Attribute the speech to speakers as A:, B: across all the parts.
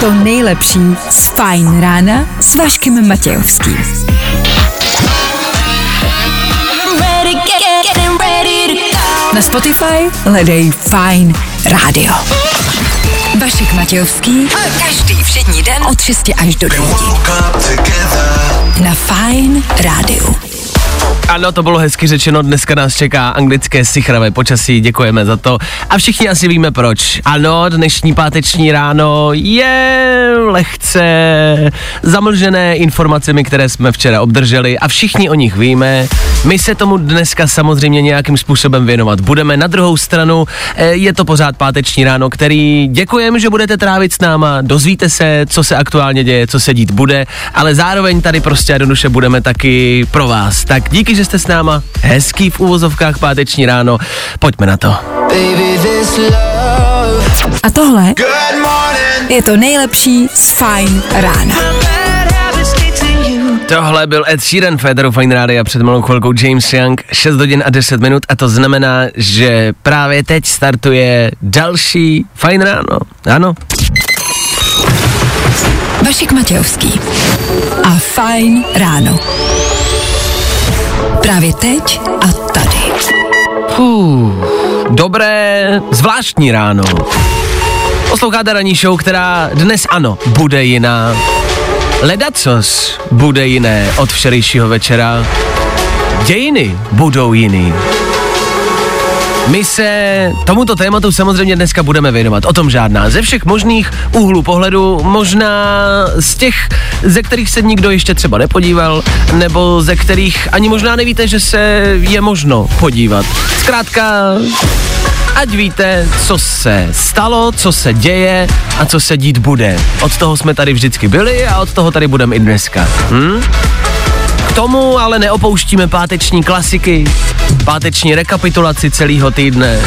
A: to
B: nejlepší z Fajn rána s Vaškem Matějovským. Na Spotify hledej Fajn rádio. Vašek Matějovský. Každý všední den od 6 až do 9. Na Fajn rádiu.
C: Ano, to bylo hezky řečeno, dneska nás čeká anglické sichravé počasí, děkujeme za to. A všichni asi víme proč. Ano, dnešní páteční ráno je lehce zamlžené informacemi, které jsme včera obdrželi a všichni o nich víme. My se tomu dneska samozřejmě nějakým způsobem věnovat budeme. Na druhou stranu eh, je to pořád páteční ráno, který děkujeme, že budete trávit s náma, dozvíte se, co se aktuálně děje, co se dít bude, ale zároveň tady prostě jednoduše budeme taky pro vás. Tak díky, že jste s náma. Hezký v úvozovkách páteční ráno. Pojďme na to.
B: A tohle je to nejlepší z Fajn rána.
C: Tohle byl Ed Sheeran, Federu Fine Radio a před malou chvilkou James Young, 6 hodin a 10 minut a to znamená, že právě teď startuje další Fine Ráno. Ano,
B: Vašek Matějovský a Fajn ráno. Právě teď a tady.
C: Fuh, dobré, zvláštní ráno. Posloucháte ranní show, která dnes ano, bude jiná. Ledacos bude jiné od včerejšího večera. Dějiny budou jiný. My se tomuto tématu samozřejmě dneska budeme věnovat, o tom žádná. Ze všech možných úhlů pohledu, možná z těch, ze kterých se nikdo ještě třeba nepodíval, nebo ze kterých ani možná nevíte, že se je možno podívat. Zkrátka, ať víte, co se stalo, co se děje a co se dít bude. Od toho jsme tady vždycky byli a od toho tady budeme i dneska. Hm? K tomu ale neopouštíme páteční klasiky, páteční rekapitulaci celého týdne.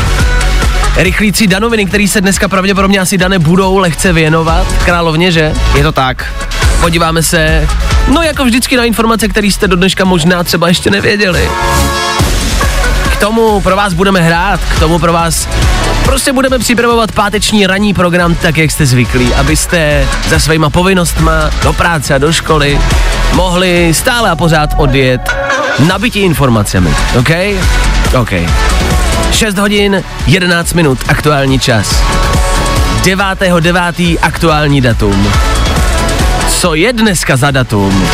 C: Rychlící danoviny, který se dneska pravděpodobně asi dane budou lehce věnovat. Královně, že? Je to tak. Podíváme se, no jako vždycky na informace, které jste do dneška možná třeba ještě nevěděli. K tomu pro vás budeme hrát, k tomu pro vás prostě budeme připravovat páteční ranní program tak, jak jste zvyklí, abyste za svýma povinnostma do práce a do školy mohli stále a pořád odjet nabití informacemi, OK? OK. 6 hodin, 11 minut, aktuální čas. 9.9. aktuální datum. Co je dneska za datum?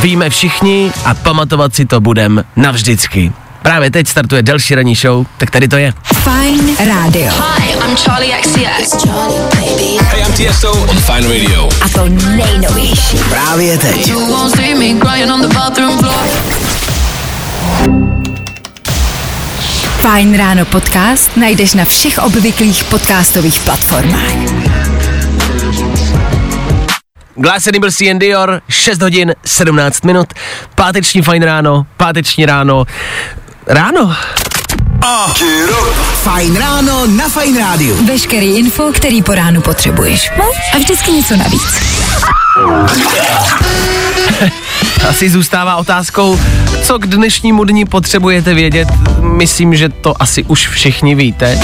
C: Víme všichni a pamatovat si to budem navždycky. Právě teď startuje další ranní show, tak tady to je.
B: Fajn rádio.
A: Hi, I'm Charlie XCX.
D: Hey, I'm TSO on Fine Radio.
B: A to nejnovější.
C: Právě teď.
A: You won't see me crying on the bathroom floor.
B: Fajn ráno podcast najdeš na všech obvyklých podcastových platformách.
C: Glass Animal and Dior, 6 hodin, 17 minut, páteční fajn ráno, páteční ráno, ráno.
E: Fajn ráno na Fajn rádiu.
B: Veškerý info, který po ránu potřebuješ. No a vždycky něco navíc.
C: Asi zůstává otázkou, co k dnešnímu dni potřebujete vědět. Myslím, že to asi už všichni víte.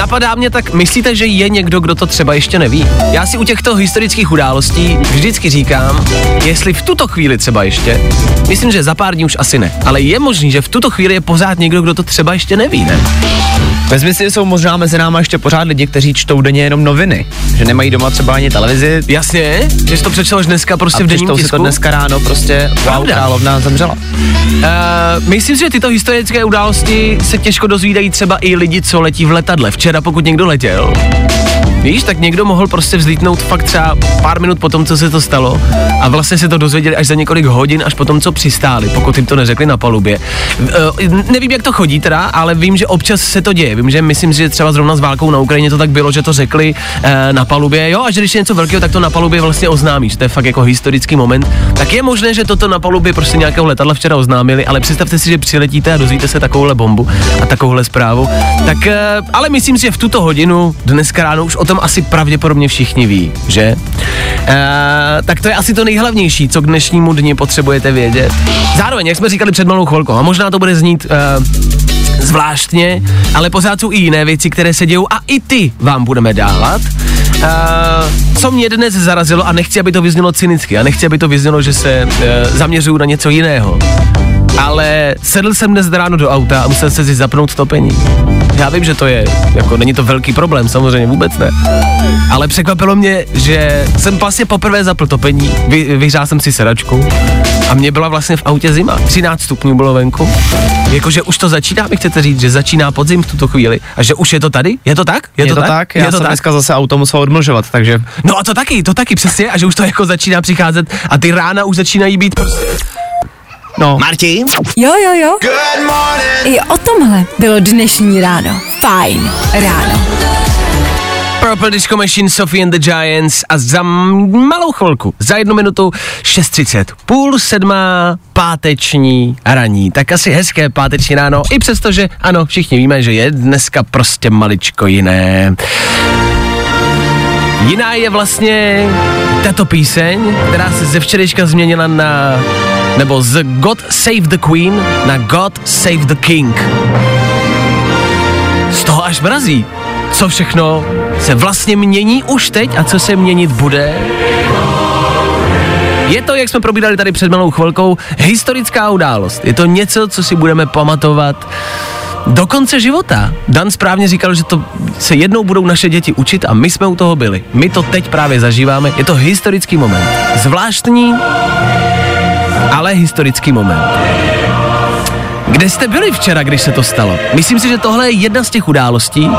C: Napadá mě tak, myslíte, že je někdo, kdo to třeba ještě neví? Já si u těchto historických událostí vždycky říkám, jestli v tuto chvíli třeba ještě, myslím, že za pár dní už asi ne, ale je možný, že v tuto chvíli je pořád někdo, kdo to třeba ještě neví, ne?
F: Vezmi si, že jsou možná mezi náma ještě pořád lidi, kteří čtou denně jenom noviny, že nemají doma třeba ani televizi
C: Jasně, že jsi to přečel až dneska prostě
F: a
C: v denním
F: přečtou si
C: tisku.
F: to dneska ráno prostě, wow,
C: Pravda.
F: královna zemřela.
C: Uh, myslím si, že tyto historické události se těžko dozvídají třeba i lidi, co letí v letadle. Včera, pokud někdo letěl, víš, tak někdo mohl prostě vzlítnout fakt třeba pár minut po tom, co se to stalo a vlastně se to dozvěděli až za několik hodin, až po tom, co přistáli, pokud jim to neřekli na palubě. Uh, nevím, jak to chodí teda, ale vím, že občas se to děje. Vím, že myslím že třeba zrovna s válkou na Ukrajině to tak bylo, že to řekli uh, na palubě, jo, a že když je něco velkého, tak to na palubě vlastně oznámíš. To je fakt jako historický moment. Tak je možné, že toto na palubě prostě nějakého letadla včera oznámili, ale představte si, že přiletíte a dozvíte se takovouhle bombu a takovouhle zprávu. Tak, uh, ale myslím si, že v tuto hodinu, dneska ráno, už o tom asi pravděpodobně všichni ví, že? Uh, tak to je asi to nejhlavnější, co k dnešnímu dni potřebujete vědět. Zároveň, jak jsme říkali před malou chvilkou, a možná to bude znít uh, zvláštně, ale pořád jsou i jiné věci, které se dějou a i ty vám budeme dávat. Uh, co mě dnes zarazilo, a nechci, aby to vyznělo cynicky, a nechci, aby to vyznělo, že se uh, zaměřuju na něco jiného, ale sedl jsem dnes ráno do auta a musel se si zapnout topení. Já vím, že to je, jako není to velký problém, samozřejmě vůbec ne. Ale překvapilo mě, že jsem vlastně poprvé zapl topení, vy, vyhřál jsem si sedačku a mě byla vlastně v autě zima. 13 stupňů bylo venku. Jakože už to začíná, mi chcete říct, že začíná podzim v tuto chvíli a že už je to tady? Je to tak?
F: Je, to, tak? Já
C: je to
F: jsem
C: tak?
F: dneska zase auto musel odmlžovat, takže
C: No a to taky, to taky přesně, a že už to jako začíná přicházet a ty rána už začínají být prostě.
F: No.
E: Martin?
B: Jo, jo, jo. I o tomhle bylo dnešní ráno. Fajn ráno.
C: Purple Disco Machine, Sophie and the Giants a za malou chvilku, za jednu minutu 6.30, půl sedmá páteční raní. Tak asi hezké páteční ráno, i přesto, že ano, všichni víme, že je dneska prostě maličko jiné. Jiná je vlastně tato píseň, která se ze včerejška změnila na, nebo z God Save the Queen na God Save the King. Z toho až mrazí. Co všechno se vlastně mění už teď a co se měnit bude? Je to, jak jsme probírali tady před malou chvilkou, historická událost. Je to něco, co si budeme pamatovat do konce života. Dan správně říkal, že to se jednou budou naše děti učit a my jsme u toho byli. My to teď právě zažíváme. Je to historický moment. Zvláštní, ale historický moment. Kde jste byli včera, když se to stalo? Myslím si, že tohle je jedna z těch událostí,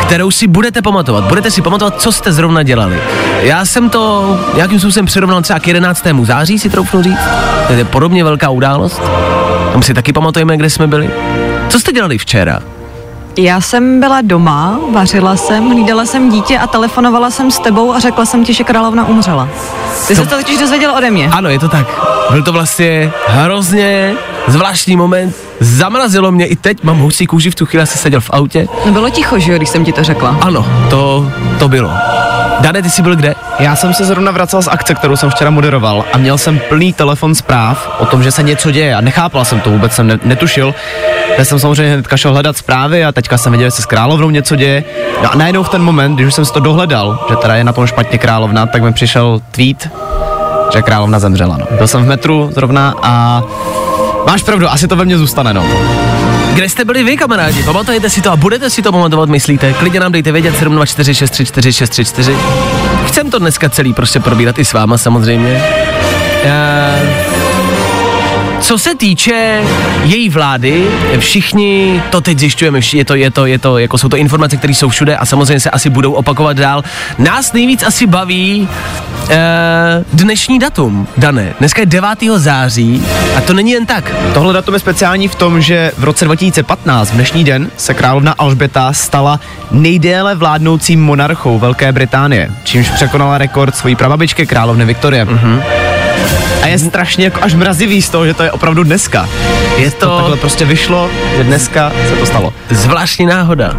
C: kterou si budete pamatovat. Budete si pamatovat, co jste zrovna dělali. Já jsem to nějakým způsobem přirovnal třeba k 11. září, si troufnu říct. To je podobně velká událost. Tam si taky pamatujeme, kde jsme byli. Co jste dělali včera?
G: Já jsem byla doma, vařila jsem, hlídala jsem dítě a telefonovala jsem s tebou a řekla jsem ti, že královna umřela. Ty to... se to totiž dozvěděl ode mě.
C: Ano, je to tak. Byl to vlastně hrozně zvláštní moment. Zamrazilo mě i teď, mám husí kůži, v tu chvíli jsem seděl v autě.
G: No bylo ticho, že jo, když jsem ti to řekla.
C: Ano, to, to bylo. Dane, ty jsi byl kde?
F: Já jsem se zrovna vracel z akce, kterou jsem včera moderoval a měl jsem plný telefon zpráv o tom, že se něco děje a nechápal jsem to, vůbec jsem ne- netušil. Já jsem samozřejmě hnedka šel hledat zprávy a teďka jsem viděl, že se s královnou něco děje. No a najednou v ten moment, když už jsem si to dohledal, že teda je na tom špatně královna, tak mi přišel tweet, že královna zemřela. No. Byl jsem v metru zrovna a máš pravdu, asi to ve mně zůstane. No.
C: Kde jste byli vy, kamarádi? Pamatujete si to a budete si to pamatovat, myslíte? Klidně nám dejte vědět 724634634. Chcem to dneska celý prostě probírat i s váma samozřejmě. Uh, co se týče její vlády, všichni to teď zjišťujeme, je to, je to, je to, jako jsou to informace, které jsou všude a samozřejmě se asi budou opakovat dál. Nás nejvíc asi baví uh, dnešní datum, Dané. Dneska je 9. září a to není jen tak.
F: Tohle datum je speciální v tom, že v roce 2015, v dnešní den, se královna Alžběta stala nejdéle vládnoucím monarchou Velké Británie, čímž překonala rekord svojí prababičky královny Viktorie. Mm-hmm. A je strašně jako až mrazivý z toho, že to je opravdu dneska.
C: Je
F: To
C: to
F: takhle prostě vyšlo, že dneska se to stalo.
C: zvláštní náhoda.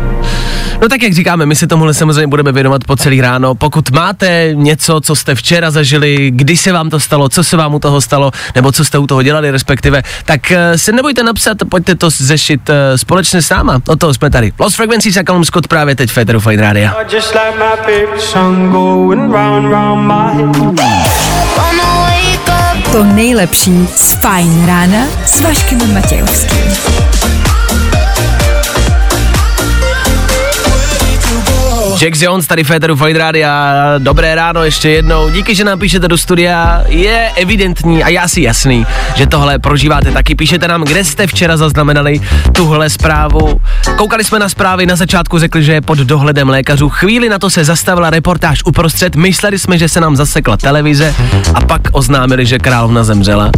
C: No tak jak říkáme, my se tomuhle samozřejmě budeme věnovat po celý ráno. Pokud máte něco, co jste včera zažili, kdy se vám to stalo, co se vám u toho stalo, nebo co jste u toho dělali respektive, tak eh, se nebojte napsat, pojďte to zešit eh, společně s náma. O toho jsme tady. Lost Frequencies a Callum Scott právě teď v Féteru Fine Radio.
H: Just like
B: To nejlepší z Fajn rána s Vaškem Matějovským.
C: Jack Jones tady Féteru Fine Radio. Dobré ráno ještě jednou. Díky, že nám píšete do studia. Je evidentní a já si jasný, že tohle prožíváte taky. Píšete nám, kde jste včera zaznamenali tuhle zprávu. Koukali jsme na zprávy, na začátku řekli, že je pod dohledem lékařů. Chvíli na to se zastavila reportáž uprostřed. Mysleli jsme, že se nám zasekla televize a pak oznámili, že královna zemřela.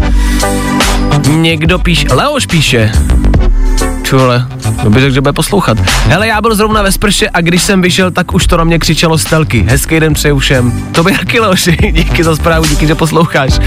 C: Někdo píše, Leoš píše, Čule, kdo by řekl, že bude poslouchat. Hele, já byl zrovna ve sprše a když jsem vyšel, tak už to na mě křičelo stelky. Hezký den přeju všem. To by taky Leoši, díky za zprávu, díky, že posloucháš. Uh,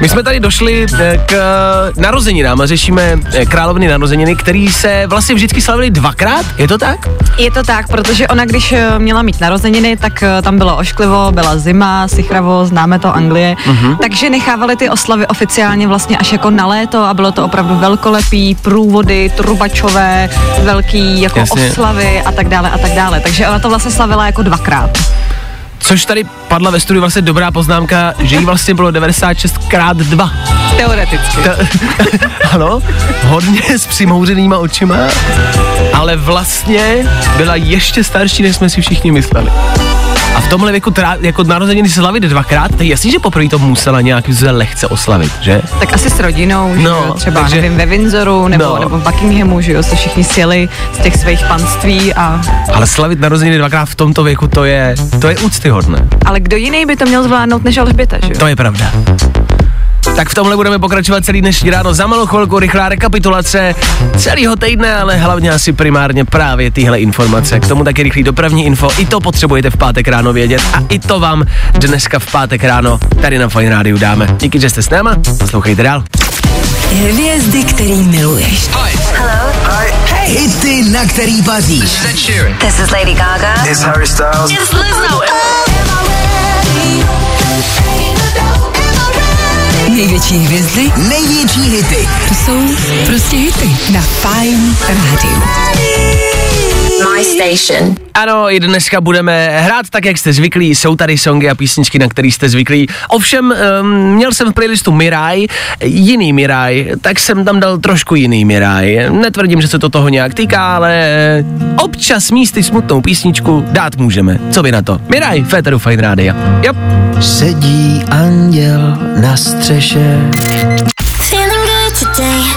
C: my jsme tady došli eh, k uh, narozeninám a řešíme královny narozeniny, který se vlastně vždycky slavili dvakrát, je to tak?
G: Je to tak, protože ona, když eh, měla mít narozeniny, tak eh, tam bylo ošklivo, byla zima, sichravo, známe to Anglie, uh-huh. takže nechávali ty oslavy oficiálně vlastně až jako na léto a bylo to opravdu velkolepý, průvody, byly trubačové, velký jako
C: Jasně.
G: oslavy a tak dále a tak dále. Takže ona to vlastně slavila jako dvakrát.
C: Což tady padla ve studiu vlastně dobrá poznámka, že jí vlastně bylo 96 krát 2.
G: Teoreticky.
C: ano, hodně s přimouřenýma očima, ale vlastně byla ještě starší, než jsme si všichni mysleli. A v tomhle věku trá, jako narozeniny slavit dvakrát, to je jasný, že poprvé to musela nějak lehce oslavit, že?
G: Tak asi s rodinou, že
C: No,
G: jo, třeba
C: takže-
G: nevím, ve Windsoru nebo,
C: No.
G: nebo v Buckinghamu, že jo, se všichni sjeli z těch svých panství a...
C: Ale slavit narozeniny dvakrát v tomto věku, to je, to je úctyhodné.
G: Ale kdo jiný by to měl zvládnout než Alžběta, že jo?
C: To je pravda. Tak v tomhle budeme pokračovat celý dnešní ráno. Za malou chvilku rychlá rekapitulace celého týdne, ale hlavně asi primárně právě tyhle informace. K tomu taky rychlý dopravní info. I to potřebujete v pátek ráno vědět a i to vám dneska v pátek ráno tady na Fine Rádiu dáme. Díky, že jste s náma. Poslouchejte dál.
B: Hvězdy, který miluješ.
E: Hity, na který paříš.
B: This is Lady Gaga.
D: It's Harry Styles.
A: It's Lizzo.
B: Největší hvězdy
E: Největší hity.
B: to jsou prostě hity na Fine Rádiu.
A: My station.
C: Ano, i dneska budeme hrát tak, jak jste zvyklí. Jsou tady songy a písničky, na který jste zvyklí. Ovšem, um, měl jsem v playlistu Miraj, jiný Miraj, tak jsem tam dal trošku jiný Miraj. Netvrdím, že se to toho nějak týká, ale eh, občas místy smutnou písničku dát můžeme. Co by na to? Miraj, Féteru Fine Radio. Yep.
E: Sedí anděl na střeše.
A: Feeling good today.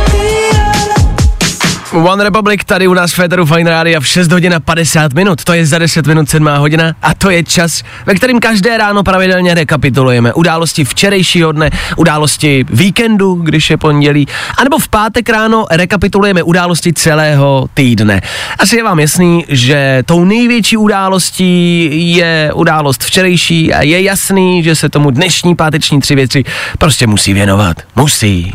C: One Republic tady u nás v Féteru Fine Radio v 6 hodin a 50 minut. To je za 10 minut 7 hodina a to je čas, ve kterým každé ráno pravidelně rekapitulujeme události včerejšího dne, události víkendu, když je pondělí, anebo v pátek ráno rekapitulujeme události celého týdne. Asi je vám jasný, že tou největší událostí je událost včerejší a je jasný, že se tomu dnešní páteční tři věci prostě musí věnovat. Musí.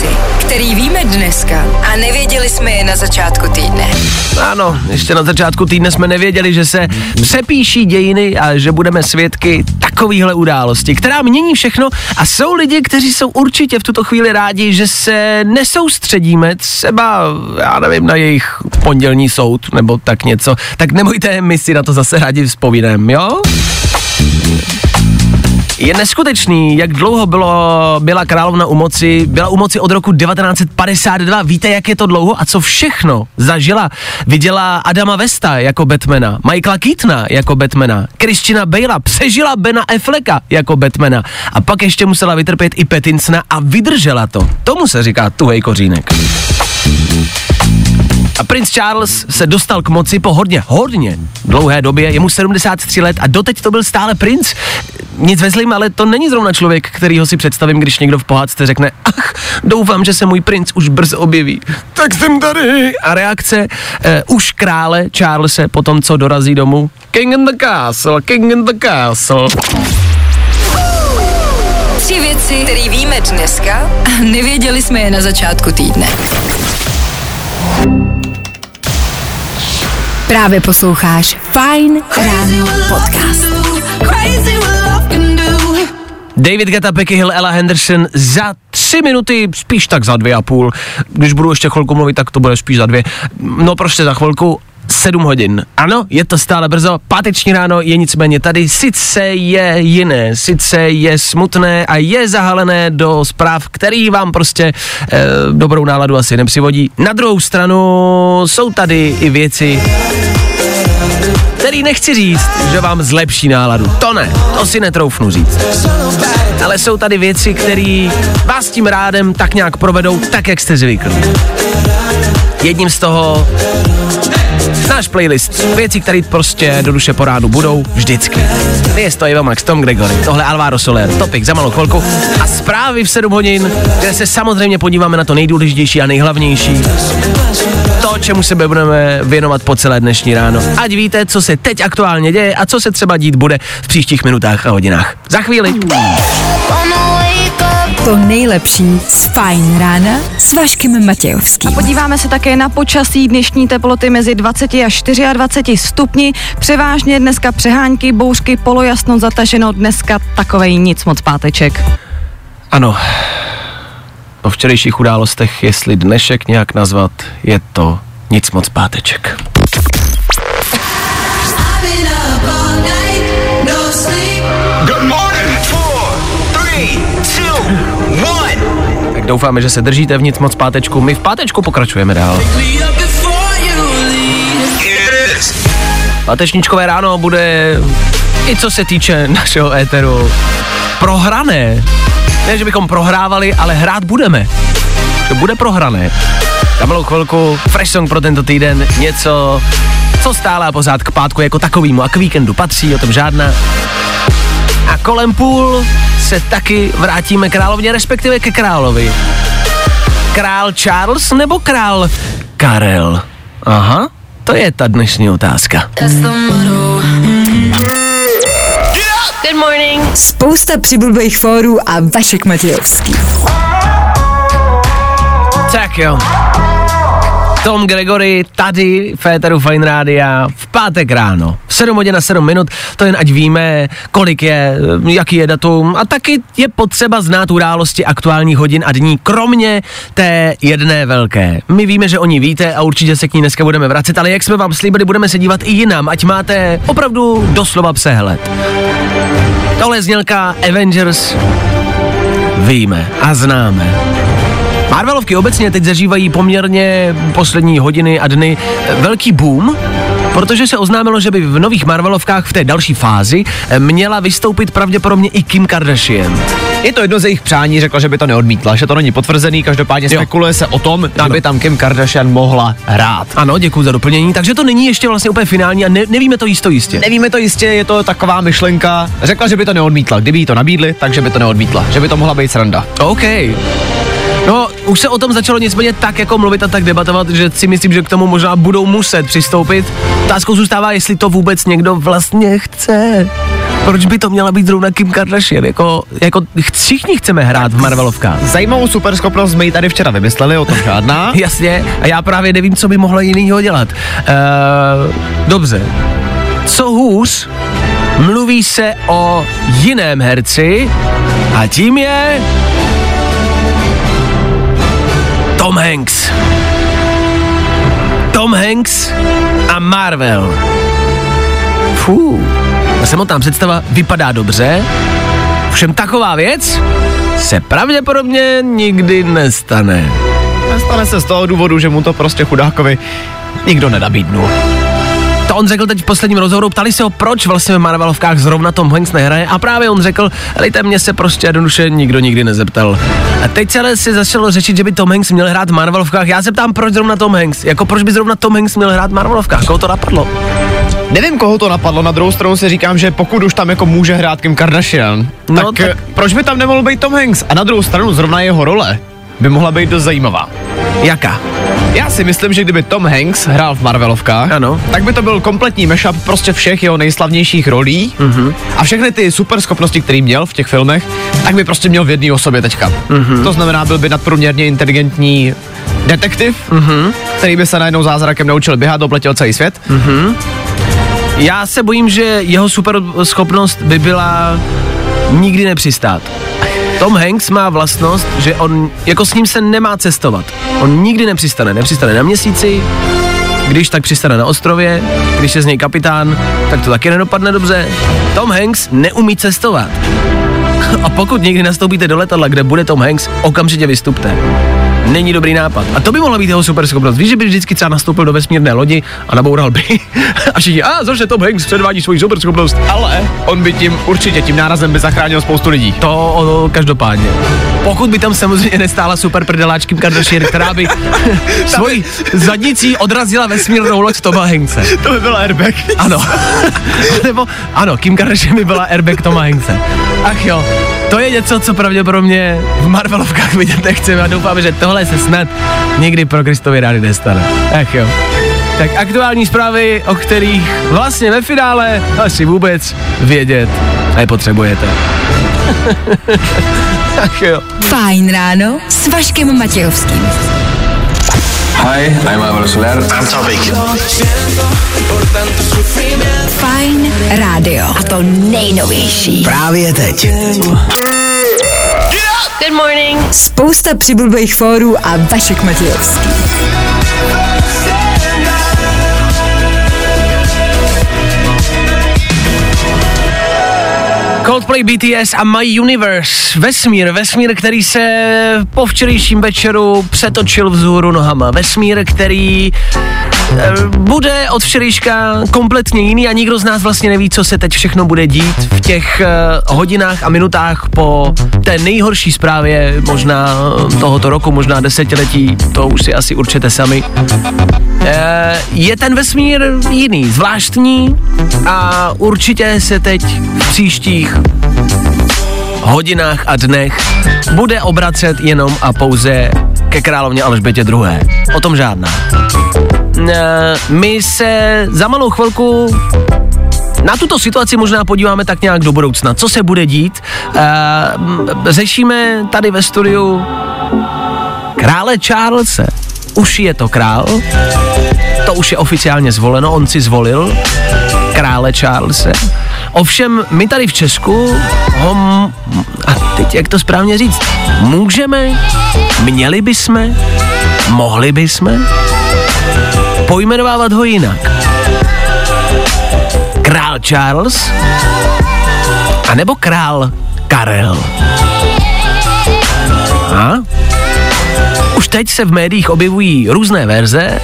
B: Věci, které víme dneska a nevěděli jsme je na začátku týdne.
C: Ano, ještě na začátku týdne jsme nevěděli, že se přepíší dějiny a že budeme svědky takovýhle události, která mění všechno a jsou lidi, kteří jsou určitě v tuto chvíli rádi, že se nesoustředíme třeba, já nevím, na jejich pondělní soud nebo tak něco, tak nebojte, my si na to zase rádi vzpomínáme, jo? Je neskutečný, jak dlouho bylo, byla královna u moci. Byla u moci od roku 1952. Víte, jak je to dlouho a co všechno zažila? Viděla Adama Vesta jako Batmana, Michaela Keatona jako Batmana, Christina Bale'a, přežila Bena Afflecka jako Batmana a pak ještě musela vytrpět i Patinsona a vydržela to. Tomu se říká tuhej kořínek. A princ Charles se dostal k moci po hodně, hodně dlouhé době, je mu 73 let a doteď to byl stále princ. Nic ve zlým, ale to není zrovna člověk, kterýho si představím, když někdo v pohádce řekne, ach, doufám, že se můj princ už brzo objeví. Tak jsem tady. A reakce eh, už krále Charlese po tom, co dorazí domů. King in the castle, king in the castle.
B: Tři věci, které víme dneska a nevěděli jsme je na začátku týdne. Právě posloucháš Fine Ráno podcast.
C: David Guetta, Becky Hill, Ella Henderson za tři minuty, spíš tak za dvě a půl. Když budu ještě chvilku mluvit, tak to bude spíš za dvě. No prostě za chvilku. 7 hodin. Ano, je to stále brzo, páteční ráno je nicméně tady, sice je jiné, sice je smutné a je zahalené do zpráv, který vám prostě e, dobrou náladu asi nepřivodí. Na druhou stranu jsou tady i věci, který nechci říct, že vám zlepší náladu. To ne, to si netroufnu říct. Ale jsou tady věci, které vás tím rádem tak nějak provedou, tak jak jste zvyklí. Jedním z toho náš playlist. Věci, které prostě do duše po rádu budou vždycky. Je to Eva Max, Tom Gregory, tohle Alvaro Soler, Topik za malou chvilku a zprávy v 7 hodin, kde se samozřejmě podíváme na to nejdůležitější a nejhlavnější. To, čemu se budeme věnovat po celé dnešní ráno. Ať víte, co se teď aktuálně děje a co se třeba dít bude v příštích minutách a hodinách. Za chvíli.
B: To nejlepší z Fajn rána s Vaškem Matějovským.
G: Podíváme se také na počasí dnešní teploty mezi 20 až 24 stupni. Převážně dneska přehánky, bouřky, polojasno zataženo. Dneska takovej nic moc páteček.
C: Ano. Po včerejších událostech, jestli dnešek nějak nazvat, je to nic moc páteček. Doufáme, že se držíte v nic moc pátečku. My v pátečku pokračujeme dál. Pátečničkové ráno bude, i co se týče našeho éteru, prohrané. Ne, že bychom prohrávali, ale hrát budeme. To bude prohrané. Za malou chvilku fresh song pro tento týden, něco, co stále a pořád k pátku jako takovýmu a k víkendu patří, o tom žádná. A kolem půl se taky vrátíme královně, respektive ke královi. Král Charles nebo král Karel? Aha, to je ta dnešní otázka.
A: Good morning.
B: Spousta přibulbých fórů a Vašek Matějovský.
C: Tak jo. Tom Gregory tady v Féteru Fine Rádia v pátek ráno. 7 hodin a 7 minut, to jen ať víme, kolik je, jaký je datum a taky je potřeba znát události aktuálních hodin a dní, kromě té jedné velké. My víme, že o ní víte a určitě se k ní dneska budeme vracet, ale jak jsme vám slíbili, budeme se dívat i jinam, ať máte opravdu doslova přehled. Tohle je znělka Avengers víme a známe. Marvelovky obecně teď zažívají poměrně poslední hodiny a dny velký boom, protože se oznámilo, že by v nových Marvelovkách v té další fázi měla vystoupit pravděpodobně i Kim Kardashian.
F: Je to jedno z jejich přání, řekla, že by to neodmítla, že to není potvrzený, každopádně
C: Jo.
F: spekuluje se o tom, že
C: Ano.
F: by tam Kim Kardashian mohla hrát.
C: Ano, děkuji za doplnění, takže to není ještě vlastně úplně finální a ne, nevíme to jisto jistě.
F: Nevíme to jistě, je to taková myšlenka. Řekla, že by to neodmítla. Kdyby jí to nabídli, takže by to neodmítla. Že by to mohla být sranda.
C: OK. No, už se o tom začalo nicméně tak jako mluvit a tak debatovat, že si myslím, že k tomu možná budou muset přistoupit. Otázkou zůstává, jestli to vůbec někdo vlastně chce. Proč by to měla být zrovna Kim Kardashian? Jako, jako ch- všichni chceme hrát v Marvelovkách.
F: Zajímavou superschopnost jsme ji tady včera vymysleli, o tom žádná.
C: Jasně, a já právě nevím, co by mohla jinýho dělat. Uh, dobře. Co hůř, mluví se o jiném herci a tím je... Tom Hanks. Tom Hanks a Marvel. Fú, ta samotná představa vypadá dobře, všem taková věc se pravděpodobně nikdy nestane.
F: Stane se z toho důvodu, že mu to prostě chudákovi nikdo nenabídnul.
C: To on řekl teď v posledním rozhovoru, ptali se ho, proč vlastně v Marvelovkách zrovna Tom Hanks nehraje a právě on řekl, hejte, mě se prostě jednoduše nikdo nikdy nezeptal. A teď se ale si začalo řešit, že by Tom Hanks měl hrát v Marvelovkách. Já se ptám, proč zrovna Tom Hanks? Jako proč by zrovna Tom Hanks měl hrát v Marvelovkách? Koho to napadlo?
F: Nevím, koho to napadlo, na druhou stranu si říkám, že pokud už tam jako může hrát Kim Kardashian,
C: No,
F: tak,
C: tak-
F: tak proč by tam nemohl být Tom Hanks? A na druhou stranu zrovna jeho role by mohla být dost zajímavá.
C: Jaká?
F: Já si myslím, že kdyby Tom Hanks hrál v Marvelovkách,
C: Ano.
F: tak by to byl kompletní mashup prostě všech jeho nejslavnějších rolí mm-hmm. a všechny ty super schopnosti, které měl v těch filmech, tak by prostě měl v jedné osobě teďka. Mm-hmm. To znamená, byl by nadprůměrně inteligentní detektiv, mm-hmm. který by se najednou zázrakem naučil běhat, obletěl celý svět.
C: Mhm. Já se bojím, že jeho super schopnost by byla nikdy nepřistát. Tom Hanks má vlastnost, že on, jako s ním se nemá cestovat. On nikdy nepřistane. Nepřistane na měsíci, když tak přistane na ostrově, když je z něj kapitán, tak to taky nedopadne dobře. Tom Hanks neumí cestovat. A pokud někdy nastoupíte do letadla, kde bude Tom Hanks, okamžitě vystupte. Není dobrý nápad. A to by mohla být jeho super schopnost. Víš, že by vždycky třeba nastoupil do vesmírné lodi a naboural by. a všichni, a zase Tom Hanks předvádí svoji super schopnost.
F: Ale on by tím určitě tím nárazem by zachránil spoustu lidí.
C: To o, každopádně. Pokud by tam samozřejmě nestála super prdeláčky Kardashian, která by svojí zadnicí odrazila vesmírnou loď Toma Hankse.
F: To by byl airbag.
C: Ano. Nebo, ano, Kim Kardashian by byla airbag Toma Hankse. Ach jo, to je něco, co pravděpodobně v Marvelovkách vidět nechceme a doufáme, že tohle se snad nikdy pro Kristovy rády nestane. Ach jo. tak aktuální zprávy, o kterých vlastně ve finále asi vůbec vědět nepotřebujete. tak jo.
B: Fajn ráno s Vaškem Matějovským.
D: Hi, I'm Álvaro Soler. I'm Topic.
B: Fajn rádio. A to nejnovější.
E: Právě teď.
A: Good morning.
B: Spousta přibulbých fórů a Vašek Matějovský.
C: Coldplay BTS a My Universe. Vesmír, vesmír, který se po včerejším večeru přetočil vzhůru nohama. Vesmír, který bude od včerejška kompletně jiný a nikdo z nás vlastně neví, co se teď všechno bude dít v těch eh, hodinách a minutách po té nejhorší zprávě možná tohoto roku, možná desetiletí, to už si asi určite sami. Eh, Je ten vesmír jiný, zvláštní a určitě se teď v příštích hodinách a dnech bude obracet jenom a pouze ke královně Alžbětě II. O tom žádná. Eh, My se za malou chvilku na tuto situaci možná podíváme tak nějak do budoucna. Co se bude dít? Eh, Řešíme tady ve studiu krále Charlese. Už je to král, to už je oficiálně zvoleno, on si zvolil krále Charlese. Ovšem, my tady v Česku ho, m- a teď jak to správně říct, můžeme, měli bychom, mohli bychom pojmenovávat ho jinak. Král Charles a nebo král Karel. A? Už teď se v médiích objevují různé verze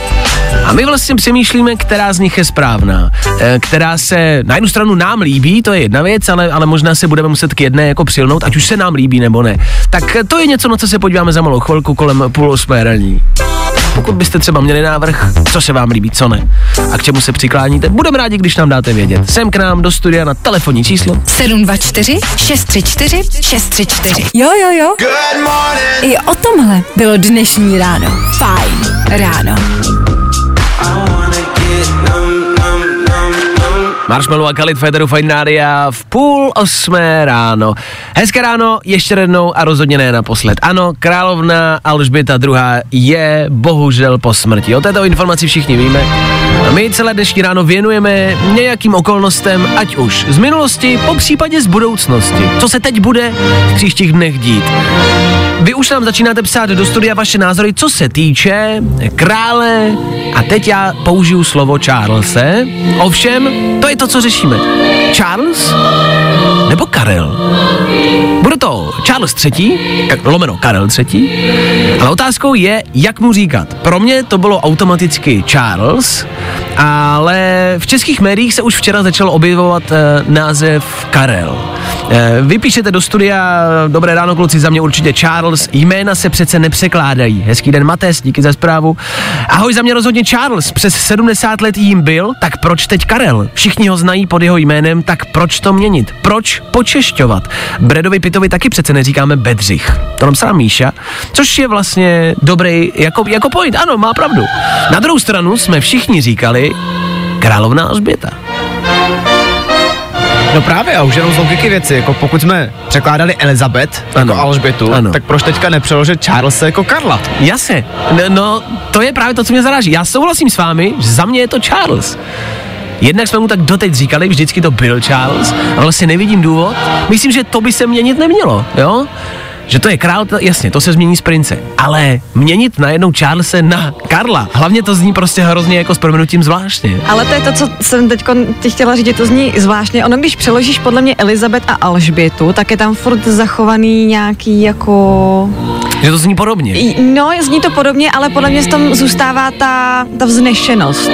C: a my vlastně přemýšlíme, která z nich je správná. Eh, Která se na jednu stranu nám líbí, to je jedna věc, ale, ale možná se budeme muset k jedné jako přilnout, ať už se nám líbí nebo ne. Tak to je něco, na co se podíváme za malou chvilku kolem půl osmé raní. Pokud byste třeba měli návrh, co se vám líbí, co ne, a k čemu se přikláníte, budeme rádi, když nám dáte vědět. Sem k nám do studia na telefonní číslo
B: 724 634 634. Jo, jo, jo.
D: Good morning.
B: I o tomhle bylo dnešní ráno. Fajn ráno.
C: Marshmallow a Khalid Federu Rádia v půl osmé ráno. Hezké ráno, ještě jednou a rozhodně ne naposled. Ano, královna Alžběta II. je bohužel po smrti. O této informaci všichni víme. A my celé dnešní ráno věnujeme nějakým okolnostem, ať už z minulosti, po případě z budoucnosti. Co se teď bude v příštích dnech dít. Vy už nám začínáte psát do studia vaše názory, co se týče krále, a teď já použiju slovo Charlese. Ovšem, to je to, co řešíme. Charles nebo Karel? Bude to Charles III, lomeno Karel III, ale otázkou je, jak mu říkat. Pro mě to bylo automaticky Charles, ale v českých médiích se už včera začal objevovat e, název Karel. E, vy píšete do studia, dobré ráno kluci, za mě určitě Charles, jména se přece nepřekládají. Hezký den Mates, díky za zprávu. Ahoj, za mě rozhodně Charles, přes 70 let jím byl, tak proč teď Karel? Všichni ho znají pod jeho jménem, tak proč to měnit? Proč počešťovat? Bredovi Pitovi taky přece neříkáme Bedřich. To nám sám Míša, což je vlastně dobrý jako, jako point. Ano, má pravdu. Na druhou stranu jsme všichni říkali královna Alžběta.
F: No právě, a už jenom z logiky věci, jako pokud jsme překládali Elizabeth
C: Ano.
F: jako Alžbětu,
C: Ano.
F: tak proč teďka nepřeložit Charlesa jako Karla?
C: Jasně, no, no to je právě to, co mě zaráží. Já souhlasím s vámi, že za mě je to Charles. Jednak jsme mu tak doteď říkali, vždycky to byl Charles, ale vlastně nevidím důvod. Myslím, že to by se měnit nemělo, jo? Že to je král, to, jasně, to se změní z prince. Ale měnit najednou Charlese na Karla, hlavně to zní prostě hrozně jako s proměnutím zvláštně.
G: Ale to je to, co jsem teď ti chtěla říct, to zní zvláštně. Ono, když přeložíš podle mě Elizabet a Alžbětu, tak je tam furt zachovaný nějaký jako...
C: Že to zní podobně.
G: No, zní to podobně, ale podle mě v tom zůstává ta, ta vznešenost.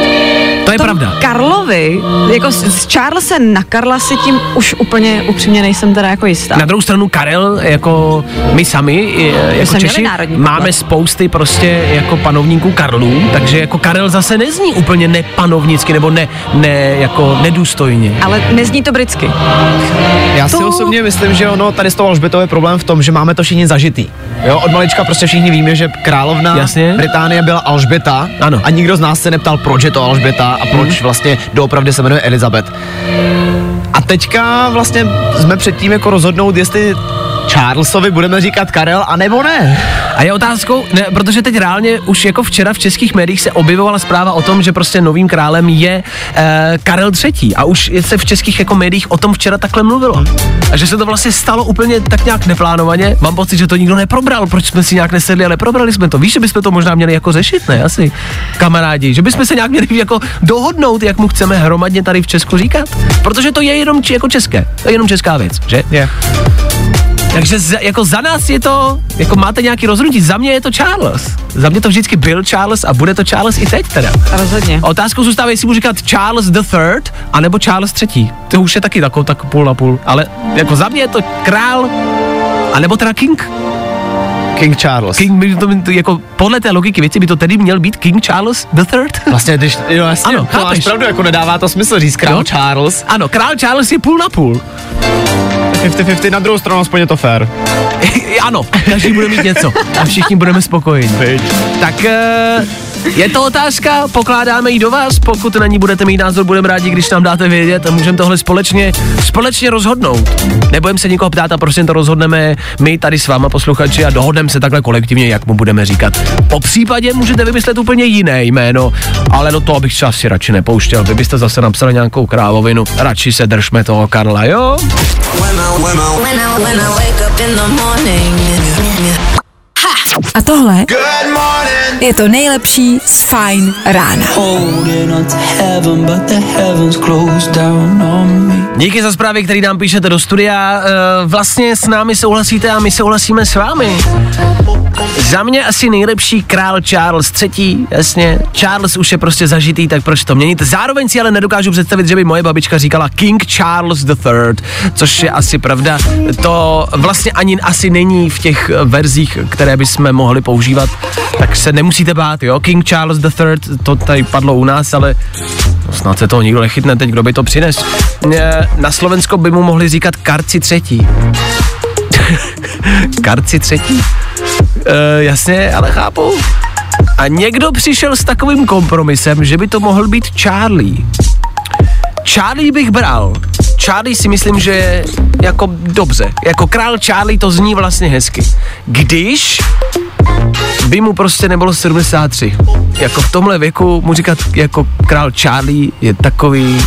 C: To je
G: tom
C: pravda.
G: Karlovi, jako z z Charlesa na Karla si tím už úplně upřímně nejsem teda jako jistá.
C: Na druhou stranu Karel, jako my sami, jako
G: jsme měli
C: Češi,
G: národní
C: máme
G: komplex.
C: spousty prostě jako panovníků Karlů, takže jako Karel zase nezní úplně nepanovnicky nebo ne, ne jako nedůstojně.
G: Ale nezní to britsky.
F: Já si
G: To-
F: osobně myslím, že ono tady s tou Alžbětou je problém v tom, že máme to všichni zažitý. Jo, od od malička prostě všichni víme, že královna
C: Jasně.
F: Británie byla Alžběta.
C: Ano.
F: A nikdo z nás se neptal, proč je to Alžběta a proč
C: Mhm.
F: vlastně doopravdy se jmenuje Elizabeth. A teďka vlastně jsme předtím jako rozhodnout, jestli Charlesovi budeme říkat Karel, anebo ne.
C: A je otázkou, ne, protože teď reálně už jako včera v českých médiích se objevovala zpráva o tom, že prostě novým králem je e, Karel III. A už se v českých jako médiích o tom včera takhle mluvilo. A že se to vlastně stalo úplně tak nějak neplánovaně. Mám pocit, že to nikdo neprobral, proč jsme si nějak nesedli, ale probrali jsme to. Víš, že bychom to možná měli jako řešit, ne? Asi, kamarádi. Že bychom se nějak měli jako dohodnout, jak mu chceme hromadně tady v Česku říkat. Protože to je jenom či- jako české. To je jenom česká věc, že?
F: Je.
C: Takže za, jako za nás je to, jako máte nějaký rozhodnutí, za mě je to Charles. Za mě to vždycky byl Charles a bude to Charles i teď teda.
G: Rozhodně.
C: Otázkou zůstává, jestli budu říkat Charles the Third, anebo Charles třetí. To už je taky takovou tak půl na půl. Ale jako za mě je to král, anebo teda king.
F: King Charles.
C: King by to, jako podle té logiky věci by to tedy měl být King Charles the Third.
F: Vlastně, když, jo, jasně,
C: Ano,
F: to máš
C: chápeš.
F: pravdu, jako nedává to smysl říct král
C: Jo?
F: Charles.
C: Ano, král Charles je půl na půl.
F: 50-50 na druhou stranu, aspoň je to fair.
C: ano, každý bude mít něco a všichni budeme spokojeni. Tak eh, je to otázka, pokládáme ji do vás, pokud na ní budete mít názor, budeme rádi, když nám dáte vědět a můžeme tohle společně, společně rozhodnout. Nebudeme se nikoho ptát a prostě to rozhodneme my tady s váma posluchači a dohodneme se takhle kolektivně, jak mu budeme říkat. Po případě můžete vymyslet úplně jiné jméno, ale do toho bych se asi radši nepouštěl. Vy byste zase napsali nějakou krávovinu, radši se držme toho Karla, jo?
B: A tohle je to nejlepší z Fine rána.
C: Díky za zprávy, který nám píšete do studia. E, vlastně s námi souhlasíte a my souhlasíme s vámi. Za mě asi nejlepší král Charles III, jasně. Charles už je prostě zažitý, tak proč to měnit? Zároveň si ale nedokážu představit, že by moje babička říkala King Charles III, což je asi pravda. To vlastně ani asi není v těch verzích, které mohli používat, tak se nemusíte bát, jo. King Charles III, to tady padlo u nás, ale snad se toho nikdo nechytne teď, kdo by to přines. E, Na Slovensko by mu mohli říkat Karci třetí. Karci třetí? E, jasně, ale chápu. A někdo přišel s takovým kompromisem, že by to mohl být Charlie. Charlie bych bral. Charlie si myslím, že jako dobře. Jako král Charlie to zní vlastně hezky. Když by mu prostě nebylo 73. Jako v tomhle věku mu říkat jako král Charlie je takový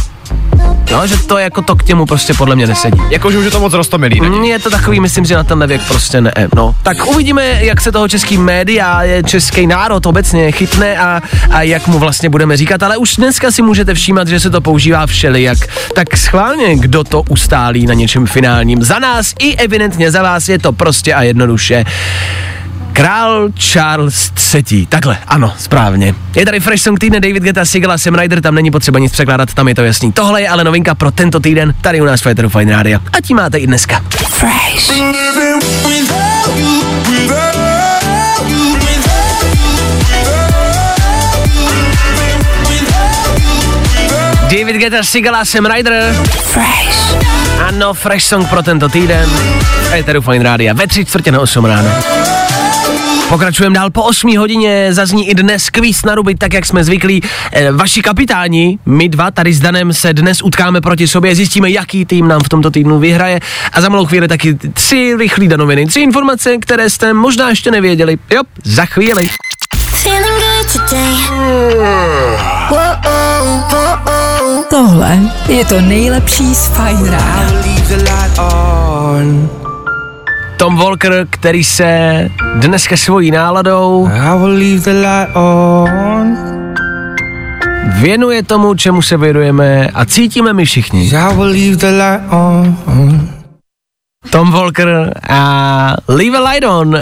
C: No, že to jako to k němu prostě podle mě nesedí.
F: Jako, že už je to moc rostomilý. není?
C: Mm, Je to takový, myslím, že na tenhle věk prostě ne. No. Tak uvidíme, jak se toho český média, český národ obecně chytne a, a jak mu vlastně budeme říkat, ale už dneska si můžete všímat, že se to používá všelijak. Tak schválně, kdo to ustálí na něčem finálním. Za nás i evidentně za vás je to prostě a jednoduše. Král Charles III. Takhle, ano, správně. Je tady Fresh Song týdne David Guetta, Sigala, Sam Ryder, tam není potřeba nic překládat, tam je to jasný. Tohle je ale novinka pro tento týden, tady u nás Fighteru Fine Radio. A tím máte i dneska.
B: Fresh.
C: David Guetta, Sigala, Sam Ryder.
B: Fresh.
C: Ano, Fresh Song pro tento týden. Fighteru Fine Radio ve tři čtvrtě na 8 ráno. Pokračujeme dál po 8 hodině, zazní i dnes kvíz na ruby, tak jak jsme zvyklí. E, vaši kapitáni, my dva tady s Danem se dnes utkáme proti sobě, zjistíme, jaký tým nám v tomto týdnu vyhraje a za malou chvíli taky tři rychlé danoviny, tři informace, které jste možná ještě nevěděli. Jo, za chvíli.
B: Tohle je to nejlepší z Fine rána.
C: Tom Walker, který se dneska svojí náladou věnuje tomu, čemu se věnujeme a cítíme my všichni. Tom Walker a Leave a Light On, uh,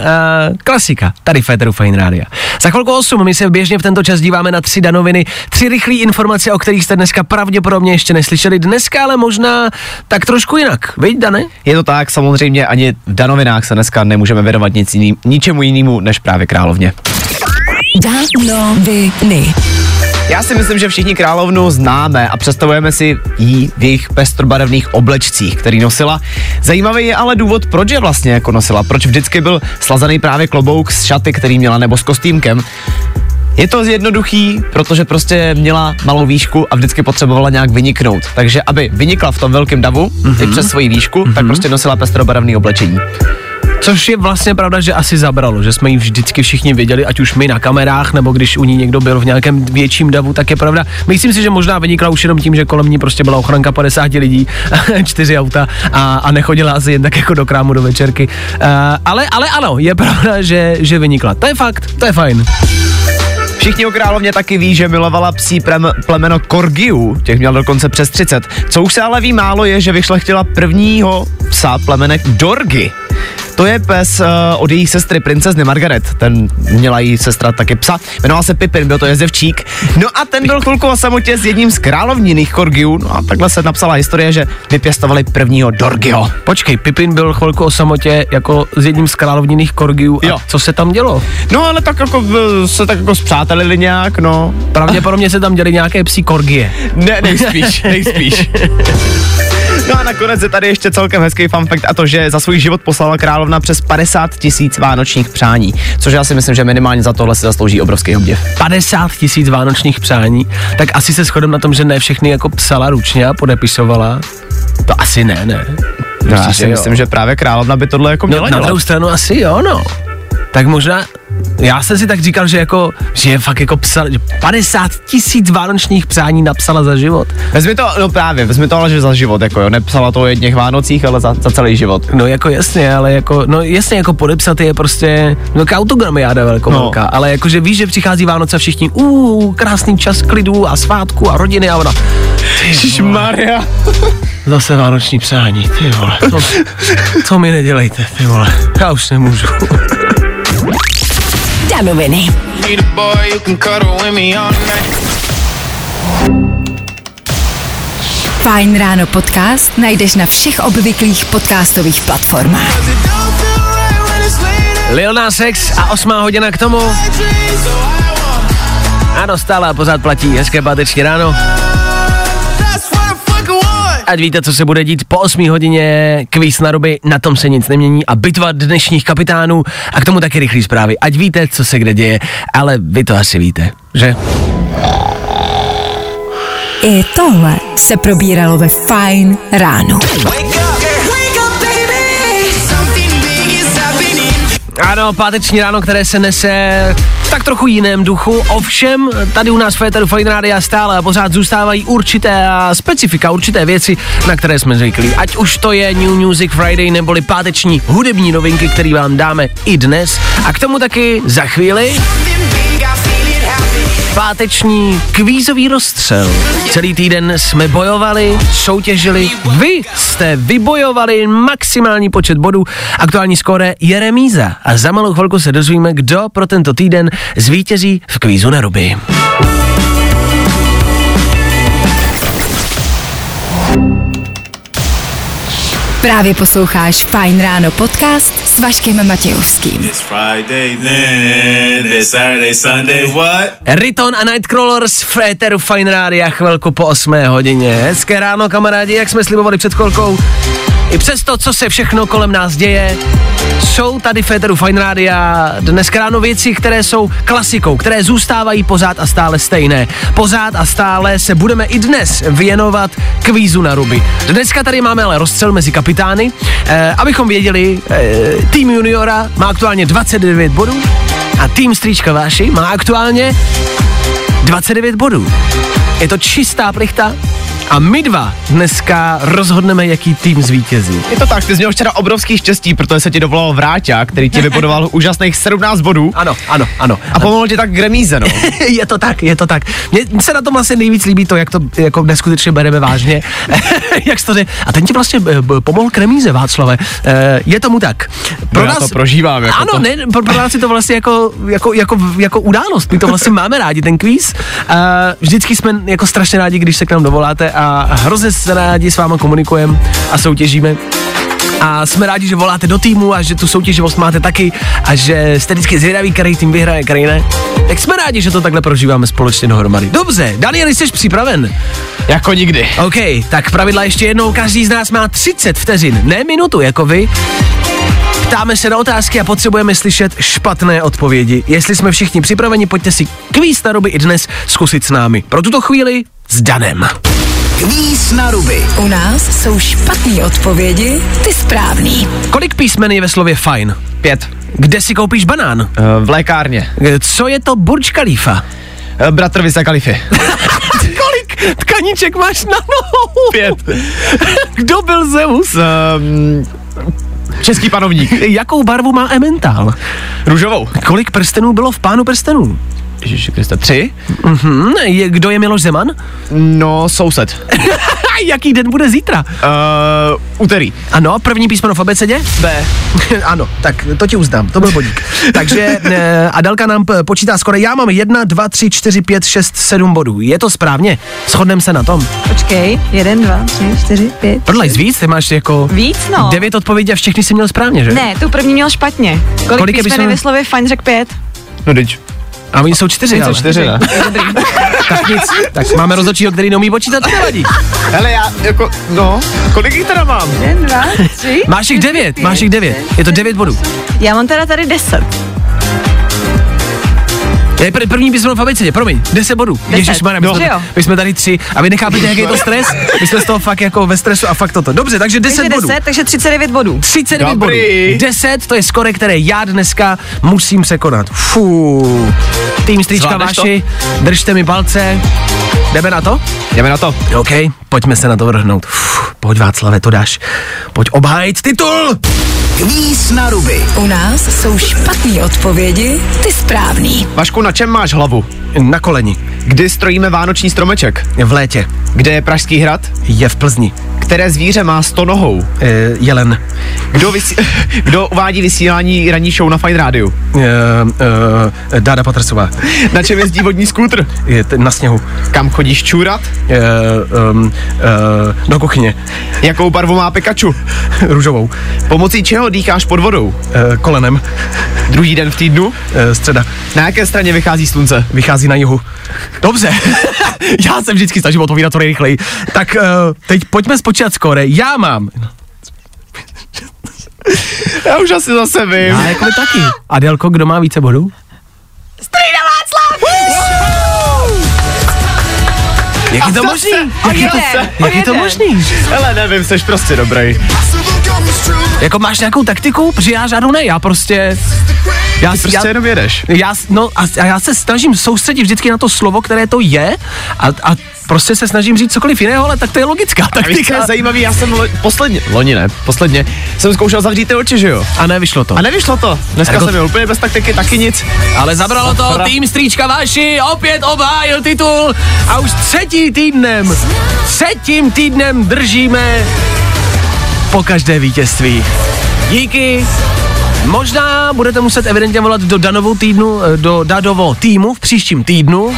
C: klasika, tady v Féteru Fine Rádia. Za chvilku 8 my se běžně v tento čas díváme na tři danoviny, tři rychlé informace, o kterých jste dneska pravděpodobně ještě neslyšeli. Dneska ale možná tak trošku jinak, viď Dane?
F: Je to tak, samozřejmě ani v Danovinách se dneska nemůžeme věnovat nic jiný, ničemu jinému než právě královně.
B: Danoviny.
F: Já si myslím, že všichni královnu známe a představujeme si jí v jejich pestrobarevných oblečcích, který nosila. Zajímavý je ale důvod, proč je vlastně jako nosila, proč vždycky byl slazený právě klobouk s šaty, který měla, nebo s kostýmkem. Je to jednoduchý, protože prostě měla malou výšku a vždycky potřebovala nějak vyniknout. Takže aby vynikla v tom velkém davu, mm-hmm. i přes svoji výšku, mm-hmm. tak prostě nosila pestrobarevný oblečení.
C: Což je vlastně pravda, že asi zabralo, že jsme ji vždycky všichni viděli, ať už my na kamerách, nebo když u ní někdo byl v nějakém větším davu, tak je pravda. Myslím si, že možná vynikla už jenom tím, že kolem ní prostě byla ochranka 50 lidí, čtyři auta a, a nechodila asi jen tak jako do krámu do večerky. Uh, ale, ale ano, je pravda, že, že vynikla. To je fakt, to je fajn.
F: Všichni o královně taky ví, že milovala psí prem, plemeno Korgiu, těch měl dokonce přes 30. Co už se ale ví málo je, že vyšlechtila prvního psa plemenek Dorgy. To je pes uh, od její sestry, princezny Margaret. Ten měla její sestra taky psa. Jmenoval se Pipin, byl to jezdevčík. No a ten byl chvilku o samotě s jedním z královněných Korgiů. No a takhle se napsala historie, že vypěstovali prvního Dorgyho.
C: Počkej, Pipin byl chvilku o samotě jako s jedním z královněných korgiů. A
F: Jo.
C: co se tam dělo?
F: No ale tak jako eh, se tak jako zpřátelili nějak, no.
C: Pravděpodobně se tam děly nějaké psí korgie.
F: Ne, nejspíš, nejspíš. No a nakonec je tady ještě celkem hezký fun fact a to, že za svůj život poslala královna přes 50 tisíc vánočních přání, což já si myslím, že minimálně za tohle si zaslouží obrovský obdiv.
C: 50 tisíc vánočních přání, tak asi se shodem na tom, že ne všechny jako psala ručně a podepisovala. To asi ne, ne.
F: No, já si myslím, že právě královna by tohle jako
C: No,
F: měla
C: na
F: dělat.
C: druhou stranu asi jo, no. Tak možná, já jsem si tak říkal, že jako, že je fakt jako psal, že 50 tisíc vánočních přání napsala za život.
F: Vezmi to, no právě, vezmi to ale, že za život, jako jo, nepsala to o jedněch Vánocích, ale za, za celý život.
C: No jako jasně, ale jako, no jasně jako podepsat je prostě, no jako autogramiáda velkou
F: No.
C: velká, ale jakože víš, že přichází Vánoce a všichni, uuu, krásný čas klidu a svátku a rodiny a ona,
F: Maria.
C: zase vánoční přání, ty vole, to, to mi nedělejte, ty vole, já už nemůžu.
I: All night.
B: Fajn ráno podcast najdeš na všech obvyklých podcastových platformách.
C: Lil Nas X a osmá hodina k tomu. Ano, stále a pořád platí. Hezké páteční ráno. Ať víte, co se bude dít po 8 hodině, kvíz na ruby, na tom se nic nemění a bitva dnešních kapitánů a k tomu taky rychlý zprávy. Ať víte, co se kde děje, ale vy to asi víte, že?
B: I tohle se probíralo ve Fajn ráno.
C: Ano, páteční ráno, které se nese v tak trochu jiném duchu, ovšem tady u nás v Féteru Fine Rádia stále a pořád zůstávají určité specifika, určité věci, na které jsme zvyklí. Ať už to je New Music Friday neboli páteční hudební novinky, které vám dáme i dnes. A k tomu taky za chvíli páteční kvízový rozstřel. Celý týden jsme bojovali, soutěžili, vy jste vybojovali maximální počet bodů. Aktuální skóre je remíza a za malou chvilku se dozvíme, kdo pro tento týden zvítězí v kvízu na ruby.
B: Právě posloucháš Fajn ráno podcast s Vaškem Matějovským.
I: Friday then, this Saturday, Sunday, what?
C: Riton a Nightcrawlers v Féteru Fine Rádia chvilku po 8 hodině. Hezké ráno, kamarádi, jak jsme slibovali před chvilkou. I přes to, co se všechno kolem nás děje, jsou tady v Féteru Fine Rádia dneska ráno věci, které jsou klasikou, které zůstávají pořád a stále stejné. Pořád a stále se budeme i dnes věnovat kvízu na ruby. Dneska tady máme ale rozstřel mezi kapitány. Eh, abychom věděli, eh, tým juniora má aktuálně 29 bodů a tým strýčka Váši má aktuálně 29 bodů. Je to čistá plichta a my dva dneska rozhodneme, jaký tým zvítězí.
F: Je to tak, ty jsi měl včera obrovský štěstí, protože se ti dovolal Vráťa, který ti vybudoval úžasných 17 bodů
C: Ano, ano, ano.
F: a pomohl ti tak k remíze, no.
C: je to tak, je to tak. Mně se na tom asi nejvíc líbí to, jak to jako neskutečně bereme vážně. jak to řek- A ten ti vlastně eh, pomohl k remíze, Václave. Eh, je tomu tak.
F: No já to prožívám, jako
C: ano,
F: to.
C: ne, pro, pro nás je to vlastně jako, jako, jako, jako událost. My to vlastně máme rádi, ten kvíz. Uh, vždycky jsme jako strašně rádi, když se k nám dovoláte a hrozně se rádi s váma komunikujeme a soutěžíme. A jsme rádi, že voláte do týmu a že tu soutěživost máte taky a že jste vždycky zvědaví, který tým vyhraje, který ne. Tak jsme rádi, že to takhle prožíváme společně dohromady. Dobře, Daniel, jsi připraven?
F: Jako nikdy.
C: OK, tak pravidla ještě jednou, každý z nás má 30 vteřin, ne minutu jako vy. Ptáme se na otázky a potřebujeme slyšet špatné odpovědi. Jestli jsme všichni připraveni, pojďte si kvíz na ruby i dnes zkusit s námi. Pro tuto chvíli s Danem.
E: Kvíz na ruby.
B: U nás jsou špatné odpovědi, ty správný.
C: Kolik písmen je ve slově fajn?
F: Pět.
C: Kde si koupíš banán?
F: Uh, v lékárně.
C: Co je to Burj Khalifa?
F: Uh, bratr Visa Kalify.
C: Kolik tkaníček máš na nohu?
F: Pět.
C: Kdo byl Zeus?
F: Um, český panovník.
C: Jakou barvu má Emmental?
F: Růžovou.
C: Kolik prstenů bylo v Pánu prstenů?
F: Ježiši Krista, tři?
C: Mhm, je, kdo je Miloš Zeman?
F: No, soused.
C: Jaký den bude zítra?
F: Uh, úterý.
C: Ano, první písmeno v abecedě?
F: B.
C: ano, tak to ti uznám, to byl bodík. Takže eh, Adelka nám počítá skoro, já mám jedna, dva, tři, čtyři, pět, šest, sedm bodů. Je to správně? Shodneme se na tom.
G: Počkej, jeden, dva, tři, čtyři, pět.
C: Prodlej víc, ty máš jako
G: Víc, no.
C: devět odpovědí a všechny si měl správně, že?
G: Ne, tu první měl špatně. Kolik,
C: Kolik
G: písmen je
C: písmen?
G: ve slově fajn řekl pět?
F: No, teď.
C: A oni jsou čtyři, ale.
F: čtyři, ne?
C: Tak nic, tak máme rozhodčího, který neumí počítat, to nevadí.
F: Hele, já jako, no, kolik jich teda mám?
G: Jeden, dva, tři.
C: Máš jich devět, máš jich devět. Je to devět bodů.
G: Já mám teda tady deset.
C: Je pr- první písmeno v abecedě, promiň, 10 bodů.
G: Deset.
C: Ježišmarja, my,
G: No.
C: jsme, my jsme tady tři a vy nechápete, jaký je to stres? My jsme z toho fakt jako ve stresu a fakt toto. Dobře, takže 10
G: Takže
C: bodů.
G: 10, takže 39 bodů.
C: 39
F: Dobrý.
C: bodů. 10, to je skore, které já dneska musím překonat. Fú. Tým Stříčka
F: Zvládneš to?
C: Vaši, držte mi palce. Jdeme na to?
F: Jdeme na to.
C: OK, pojďme se na to vrhnout. Fú, pojď Václave, to dáš. Pojď obhájit titul.
E: Kvíz na ruby.
B: U nás jsou špatné odpovědi, ty správný.
F: Vašku, na čem máš hlavu?
C: Na koleni.
F: Kdy strojíme vánoční stromeček?
C: V létě.
F: Kde je Pražský hrad?
C: Je v Plzni.
F: Které zvíře má sto nohou?
C: E, jelen.
F: Kdo, vysí, kdo uvádí vysílání ranní show na Fine Radio?
C: E, e, Dáda Patrsová.
F: Na čem jezdí vodní skútr?
C: Je t- na sněhu.
F: Kam chodíš čůrat?
C: E, um, e, do kuchyně.
F: Jakou barvu má Pikachu?
C: Růžovou.
F: Pomocí čeho dýcháš pod vodou?
C: E, kolenem.
F: Druhý den v týdnu?
C: E, středa.
F: Na jaké straně vychází slunce?
C: Vychází na jihu. Dobře. Já se vždycky snažím odpovídat to nejrychleji. Tak uh, teď pojďme spočítat skóre. Já mám.
F: Já už asi zase vím.
C: Já jako taky. Adelko, kdo má více bodů?
G: Strýda
C: Jak je to možný? Jak je to, jak je to možný?
F: Hele, nevím, jsi prostě dobrý.
C: Jako máš nějakou taktiku? Protože já žádnou ne, já prostě... Já,
F: Ty prostě
C: já,
F: jenom jedeš.
C: já, no, a, a já se snažím soustředit vždycky na to slovo, které to je a, a prostě se snažím říct cokoliv jiného, ale tak to je logická
F: A víš, co je
C: taktika.
F: zajímavý, já jsem lo, posledně, loni ne, posledně, jsem zkoušel zavřít ty oči, že jo?
C: A nevyšlo to.
F: A nevyšlo to. Dneska
C: Jako-
F: jsem měl úplně bez taktiky, taky nic.
C: Ale zabralo to, tým Stříčka Vaši opět obhájil titul a už třetí týdnem, třetím týdnem držíme po každé vítězství. Díky. Možná budete muset evidentně volat do Danovou týdnu, eh, do Dadovo týmu v příštím týdnu,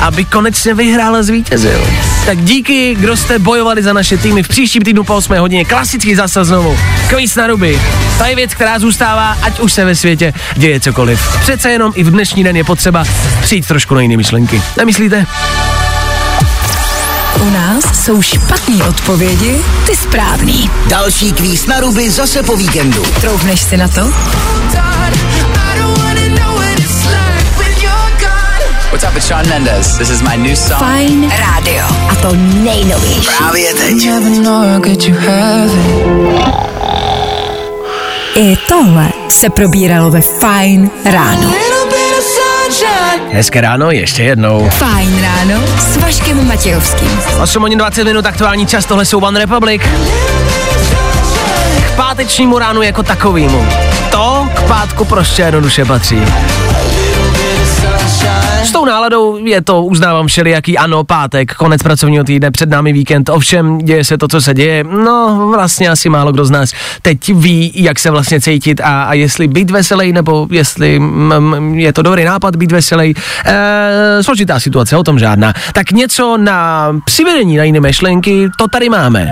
C: aby konečně vyhrál a zvítězil. Tak díky, kdo jste bojovali za naše týmy v příštím týdnu po 8 hodině. Klasický zase znovu. Kvíz na ruby. To je věc, která zůstává, ať už se ve světě děje cokoliv. Přece jenom i v dnešní den je potřeba přijít trošku na jiné myšlenky. Nemyslíte?
B: U nás jsou špatné odpovědi, ty správný.
E: Další kvíz na ruby zase po víkendu.
B: Troufneš si na to?
J: What's up, it's Sean Mendes. This is my new song.
B: Fajn rádio. A to nejnovější.
E: Právě teď.
B: I tohle se probíralo ve Fajn ráno.
C: Hezké ráno, ještě jednou.
B: Fajn ráno s Vaškem Matějovským.
C: 8 hodin 20 minut, aktuální čas, tohle jsou One Republic. K pátečnímu ránu jako takovýmu. To k pátku prostě jednoduše patří. S tou náladou je to, uznávám všelijaký, ano, pátek, konec pracovního týdne, před námi víkend, ovšem děje se to, co se děje, no vlastně asi málo kdo z nás teď ví, jak se vlastně cítit a, a jestli být veselý, nebo jestli mm, je to dobrý nápad být veselý. E, složitá situace, o tom žádná. Tak něco na přivedení na jiné myšlenky, to tady máme.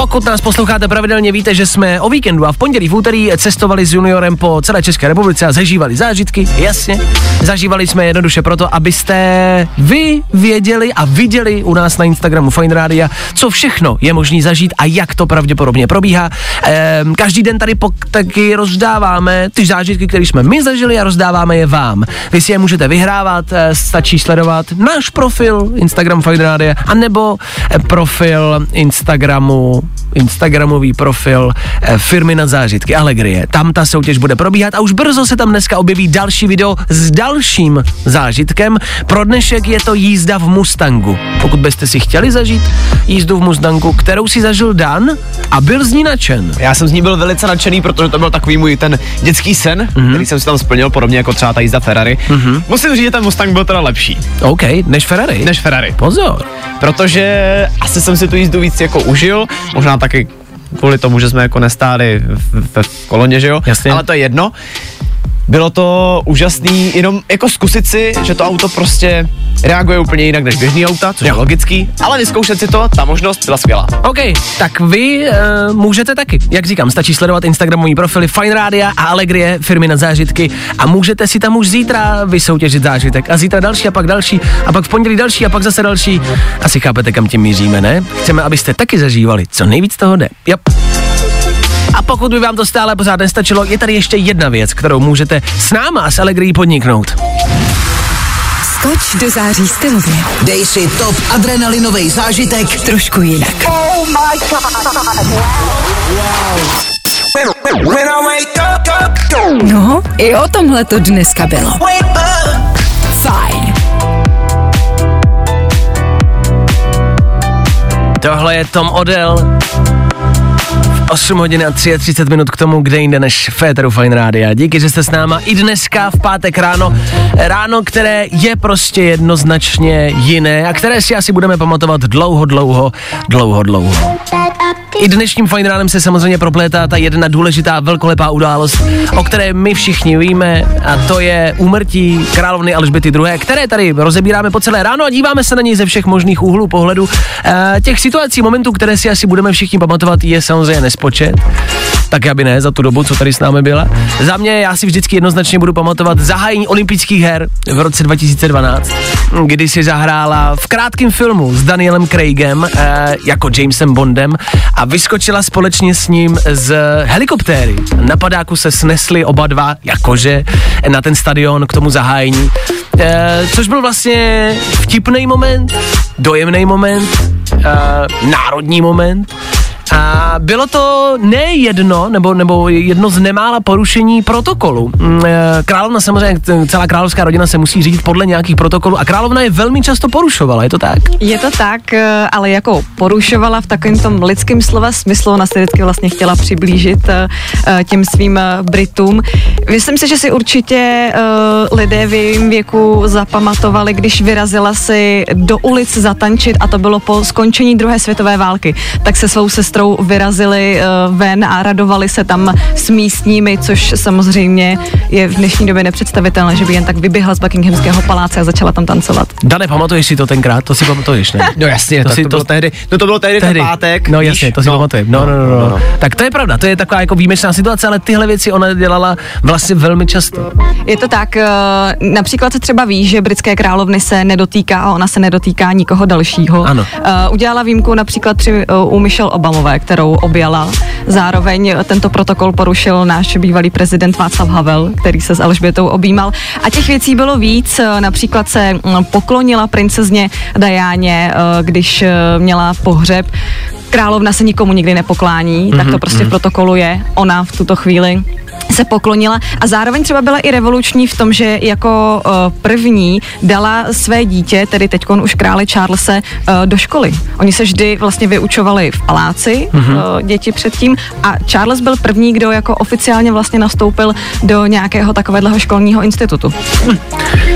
C: Pokud nás posloucháte pravidelně, víte, že jsme o víkendu a v pondělí, v úterý cestovali s juniorem po celé České republice a zažívali zážitky, jasně. Zažívali jsme jednoduše proto, abyste vy věděli a viděli u nás na Instagramu Fine Radio, co všechno je možné zažít a jak to pravděpodobně probíhá. Ehm, každý den tady pok- taky rozdáváme ty zážitky, které jsme my zažili a rozdáváme je vám. Vy si je můžete vyhrávat, eh, stačí sledovat náš profil Instagram Fine Radio, anebo eh, profil Instagramu, Instagramový profil eh, firmy na zážitky Allegrie. Tam ta soutěž bude probíhat a už brzo se tam dneska objeví další video s dalším zážitkem. Pro dnešek je to jízda v Mustangu. Pokud byste si chtěli zažít jízdu v Mustangu, kterou si zažil Dan a byl z ní nadšen.
F: Já jsem z ní byl velice nadšený, protože to byl takový můj ten dětský sen, mm-hmm. který jsem si tam splnil, podobně jako třeba ta jízda Ferrari. Mm-hmm. Musím říct, že ten Mustang byl teda lepší.
C: OK, než Ferrari.
F: Než Ferrari.
C: Pozor.
F: Protože asi jsem si tu jízdu víc jako užil, možná taky kvůli tomu, že jsme jako nestáli v, v, koloně, že jo?
C: Jasně.
F: Ale to je jedno. Bylo to úžasný, jenom jako zkusit si, že to auto prostě reaguje úplně jinak než běžný auta, což je logický, ale vyzkoušet si to, ta možnost byla skvělá.
C: OK, tak vy uh, můžete taky. Jak říkám, stačí sledovat Instagramový profily Fine Radio a Allegrie firmy na zážitky a můžete si tam už zítra vysoutěžit zážitek a zítra další a pak další a pak v pondělí další a pak zase další. Asi chápete, kam tím míříme, ne? Chceme, abyste taky zažívali, co nejvíc toho jde. Yep. A pokud by vám to stále pořád nestačilo, je tady ještě jedna věc, kterou můžete s náma s Allegrií podniknout.
B: Skoč do září stylově.
E: Dej si top adrenalinový zážitek
B: Trošku jinak.
A: Oh my god.
B: No, i o tomhle to dneska bylo. Fajn.
C: Tohle je Tom Odell. 8 hodin a 33 minut k tomu, kde jinde než Féteru Fine Rádia. Díky, že jste s náma i dneska v pátek ráno. Ráno, které je prostě jednoznačně jiné a které si asi budeme pamatovat dlouho, dlouho, dlouho, dlouho. I dnešním Fine Ránem se samozřejmě proplétá ta jedna důležitá velkolepá událost, o které my všichni víme a to je úmrtí královny Alžběty II., které tady rozebíráme po celé ráno a díváme se na něj ze všech možných úhlů pohledu. E, těch situací, momentů, které si asi budeme všichni pamatovat, je samozřejmě nespočet. Tak aby ne, za tu dobu, co tady s námi byla. Za mě já si vždycky jednoznačně budu pamatovat zahájení olympijských her v roce 2012, kdy si zahrála v krátkém filmu s Danielem Craigem e, jako Jamesem Bondem a vyskočila společně s ním z helikoptéry. Na padáku se snesli oba dva, jakože, na ten stadion k tomu zahájení. E, což byl vlastně vtipný moment, dojemný moment, e, národní moment. A bylo to ne jedno, nebo, nebo jedno z nemála porušení protokolu. Mm, eh, Královna samozřejmě, celá královská rodina se musí řídit podle nějakých protokolů a královna je velmi často porušovala, je to tak?
G: Je to tak, eh, ale jako porušovala v takovém tom lidském slova smyslu, ona se vždycky vlastně chtěla přiblížit eh, těm svým Britům. Myslím si, že si určitě lidé v jejím věku zapamatovali, když vyrazila si do ulic zatančit a to bylo po skončení druhé světové války. Tak se svou sestrou vyrazili eh, ven a radovali se tam s místními, což samozřejmě je v dnešní době nepředstavitelné, že by jen tak vyběhla z Buckinghamského paláce a začala tam tancovat.
C: Dane, pamatuješ si to tenkrát? To si pamatuješ, ne?
F: No jasně,
C: To
F: to,
C: si
F: to,
C: to-
F: bylo tehdy, no to bylo tehdy,
C: Tehdy.
F: ten pátek.
C: No
F: víš?
C: jasně, to si no, pamatuju. No, no, no, no, no. Tak to je pravda, to je taková jako výjimečná situace, ale tyhle věci ona dělala vlastně velmi často.
G: Je to tak, eh, například se třeba ví, že britské královny se nedotýká a ona se nedotýká nikoho dalšího.
C: Ano.
G: Eh, Udělala výjimku například při, u Michelle Obamové, kterou objala. Zároveň tento protokol porušil náš bývalý prezident Václav Havel, který se s Alžbětou objímal. A těch věcí bylo víc, například se mm, poklonila princezně Dajáně, když měla pohřeb. Královna se nikomu nikdy nepoklání, tak to prostě v protokolu je. Ona v tuto chvíli se poklonila a zároveň třeba byla i revoluční v tom, že jako uh, první dala své dítě, tedy teď už krále Charlese, uh, do školy. Oni se vždy vlastně vyučovali v paláci, mm-hmm. uh, děti předtím a Charles byl první, kdo jako oficiálně vlastně nastoupil do nějakého takového školního institutu.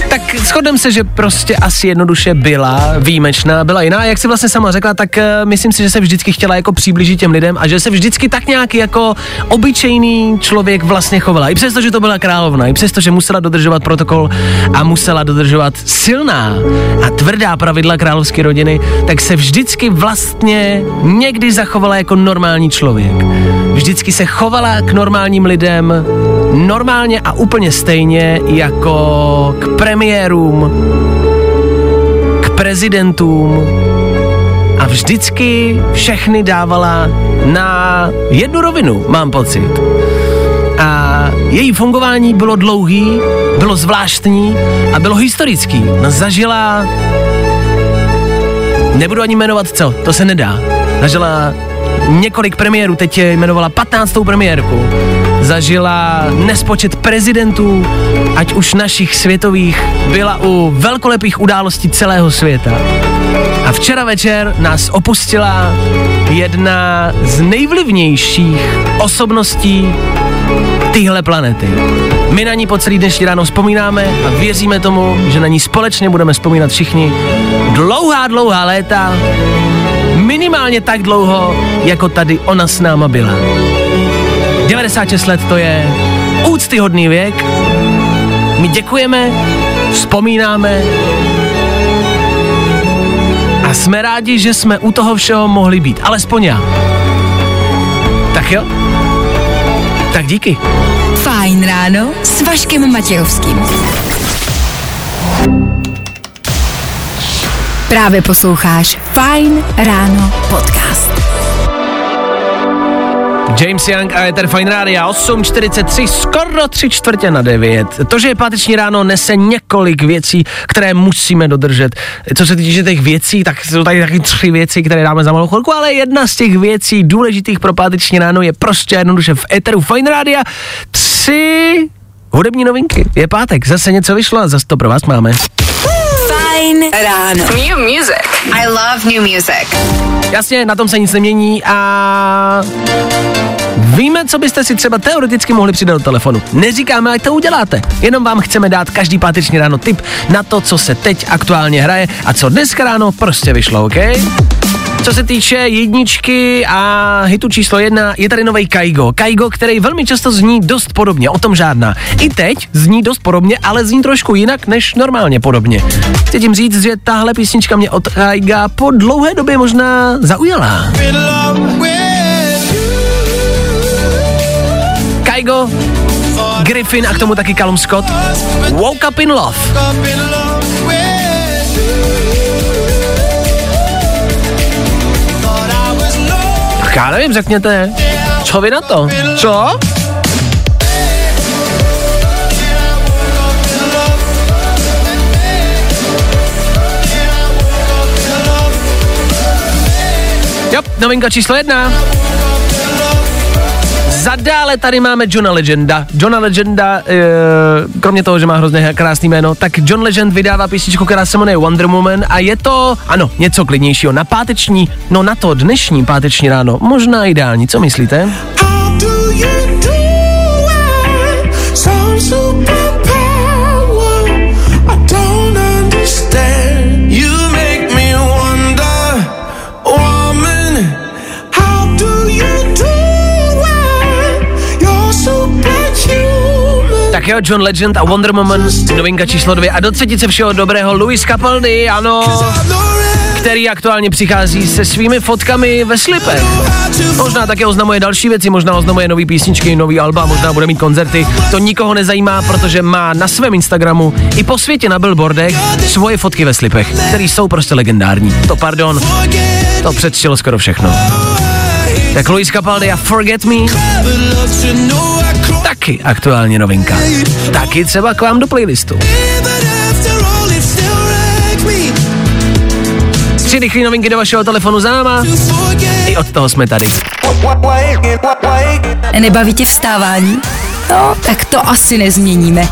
C: Tak shodem se, že prostě asi jednoduše byla výjimečná, byla jiná. Jak si vlastně sama řekla, tak uh, myslím si, že se vždycky chtěla jako přiblížit těm lidem a že se vždycky tak nějak jako obyčejný člověk vlastně vlastně chovala. I přesto, že to byla královna, i přesto, že musela dodržovat protokol a musela dodržovat silná a tvrdá pravidla královské rodiny, tak se vždycky vlastně někdy zachovala jako normální člověk. Vždycky se chovala k normálním lidem normálně a úplně stejně jako k premiérům, k prezidentům a vždycky všechny dávala na jednu rovinu, mám pocit. Její fungování bylo dlouhý, bylo zvláštní a bylo historický. No, zažila... Nebudu ani jmenovat co, to se nedá. Zažila několik premiérů, teď je jmenovala 15. premiérku. Zažila nespočet prezidentů, ať už našich světových, byla u velkolepých událostí celého světa. A včera večer nás opustila jedna z nejvlivnějších osobností téhle planety. My na ní po celý dnešní ráno vzpomínáme a věříme tomu, že na ní společně budeme vzpomínat všichni dlouhá, dlouhá léta, minimálně tak dlouho, jako tady ona s náma byla. 96 let to je úctyhodný věk. My děkujeme, vzpomínáme a jsme rádi, že jsme u toho všeho mohli být. Alespoň já. Tak jo? Tak díky.
B: Fajn ráno s Vaškem Matějovským. Právě posloucháš Fajn ráno podcast.
C: James Young a Ether Fine Radio 8.43, skoro tři čtvrtě na 9. To, že je páteční ráno, nese několik věcí, které musíme dodržet. Co se týče těch věcí, tak jsou tady taky tři věci, které dáme za malou chvilku, ale jedna z těch věcí důležitých pro páteční ráno je prostě jednoduše v Eteru Fine Radio. Tři hudební novinky. Je pátek, zase něco vyšlo a zase to pro vás máme.
B: Ráno.
K: New music. I love new music.
C: Jasně, na tom se nic nemění a víme, co byste si třeba teoreticky mohli přidat do telefonu. Neříkáme, ať to uděláte, jenom vám chceme dát každý páteční ráno tip na to, co se teď aktuálně hraje a co dneska ráno prostě vyšlo, OK? Co se týče jedničky a hitu číslo jedna, je tady nový Kaigo. Kaigo, který velmi často zní dost podobně, o tom žádná. I teď zní dost podobně, ale zní trošku jinak než normálně podobně. Chci tím říct, že tahle písnička mě od Kaiga po dlouhé době možná zaujala. Kaigo, Griffin a k tomu taky Callum Scott. Woke up in love. Já nevím, řekněte, co vy na to? Co? Jo, novinka číslo jedna. Zadále tady máme Johna Legenda. Johna Legenda, e, kromě toho, že má hrozně krásný jméno, tak John Legend vydává písničku, která se jmenuje Wonder Woman a je to, ano, něco klidnějšího. Na páteční, no na to dnešní páteční ráno, možná ideální, co myslíte? Tak jo, John Legend a Wonder Woman, novinka číslo dvě. A do třetice všeho dobrého Luis Capaldi, ano, který aktuálně přichází se svými fotkami ve slipech. Možná také oznamuje další věci, možná oznamuje nový písničky, nový alba, možná bude mít koncerty. To nikoho nezajímá, protože má na svém Instagramu i po světě na billboardech svoje fotky ve slipech, které jsou prostě legendární. To pardon, to předčilo skoro všechno. Tak Luis Capaldi a Forget Me taky aktuálně novinka. Taky třeba k vám do playlistu. Tři rychlé novinky do vašeho telefonu za náma. I od toho jsme tady.
B: Nebaví tě vstávání? No, tak to asi nezměníme.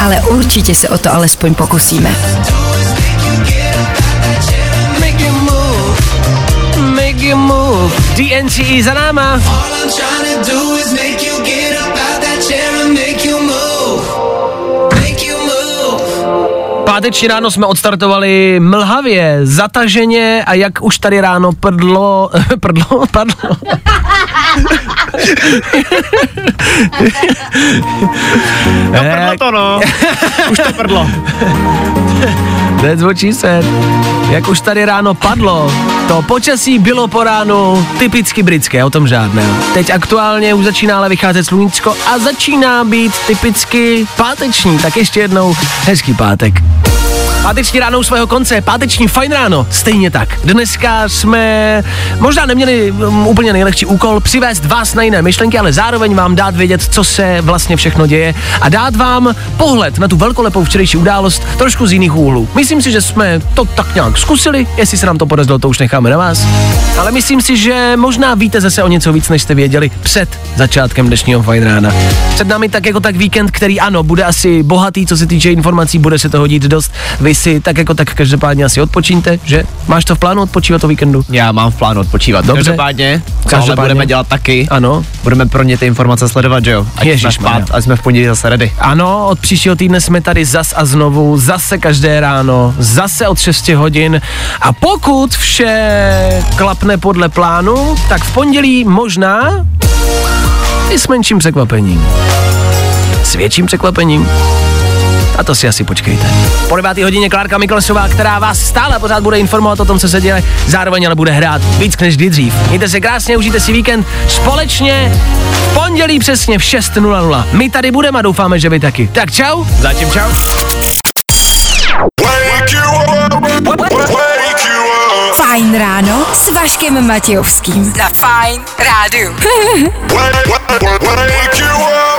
B: Ale určitě se o to alespoň pokusíme.
C: Make you move. DNC za Páteční ráno jsme odstartovali mlhavě, zataženě a jak už tady ráno prdlo, prdlo, padlo.
F: No prdlo to no. Už to prdlo.
C: That's what she said. Jak už tady ráno padlo, to počasí bylo po ránu typicky britské, o tom žádné. Teď aktuálně už začíná ale vycházet sluníčko a začíná být typicky páteční. Tak ještě jednou hezký pátek. Páteční ráno u svého konce, páteční fajn ráno, stejně tak. Dneska jsme možná neměli um, úplně nejlehčí úkol přivést vás na jiné myšlenky, ale zároveň vám dát vědět, co se vlastně všechno děje a dát vám pohled na tu velkolepou včerejší událost trošku z jiných úhlů. Myslím si, že jsme to tak nějak zkusili, jestli se nám to podařilo, to už necháme na vás. Ale myslím si, že možná víte zase o něco víc, než jste věděli před začátkem dnešního fajn rána. Před námi tak jako tak víkend, který ano, bude asi bohatý, co se týče informací, bude se toho dít dost. Vy si tak jako tak každopádně asi odpočíňte, že? Máš to v plánu odpočívat o víkendu?
F: Já mám v plánu odpočívat.
C: Dobře.
F: Každopádně,
C: Každopádně.
F: budeme dělat taky.
C: Ano.
F: Budeme pro ně ty informace sledovat, že jo? Ať jsme
C: Ježišmarja.
F: spát, ať jsme v pondělí zase ready.
C: Ano, od příštího týdne jsme tady zas a znovu, zase každé ráno, zase od 6 hodin. A pokud vše klapne podle plánu, tak v pondělí možná i s menším překvapením. S větším překvapením. A to si asi počkejte. Po 9. hodině Klárka Miklesová, která vás stále pořád bude informovat o tom, co se děje, zároveň ale bude hrát víc než kdy dřív. Mějte se krásně, užijte si víkend společně v pondělí přesně v 6.00. My tady budeme a doufáme, že vy taky. Tak čau.
F: Zatím čau.
B: Fajn ráno s Vaškem Matějovským. Na Fajn rádu.
L: Wake you up.